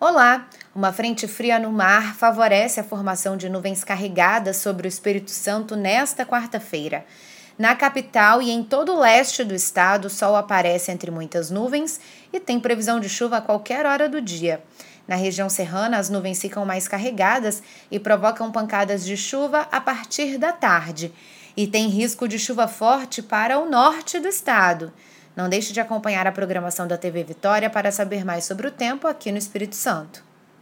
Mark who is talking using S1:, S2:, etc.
S1: Olá! Uma frente fria no mar favorece a formação de nuvens carregadas sobre o Espírito Santo nesta quarta-feira. Na capital e em todo o leste do estado, o sol aparece entre muitas nuvens e tem previsão de chuva a qualquer hora do dia. Na região serrana, as nuvens ficam mais carregadas e provocam pancadas de chuva a partir da tarde. E tem risco de chuva forte para o norte do estado. Não deixe de acompanhar a programação da TV Vitória para saber mais sobre o tempo aqui no Espírito Santo.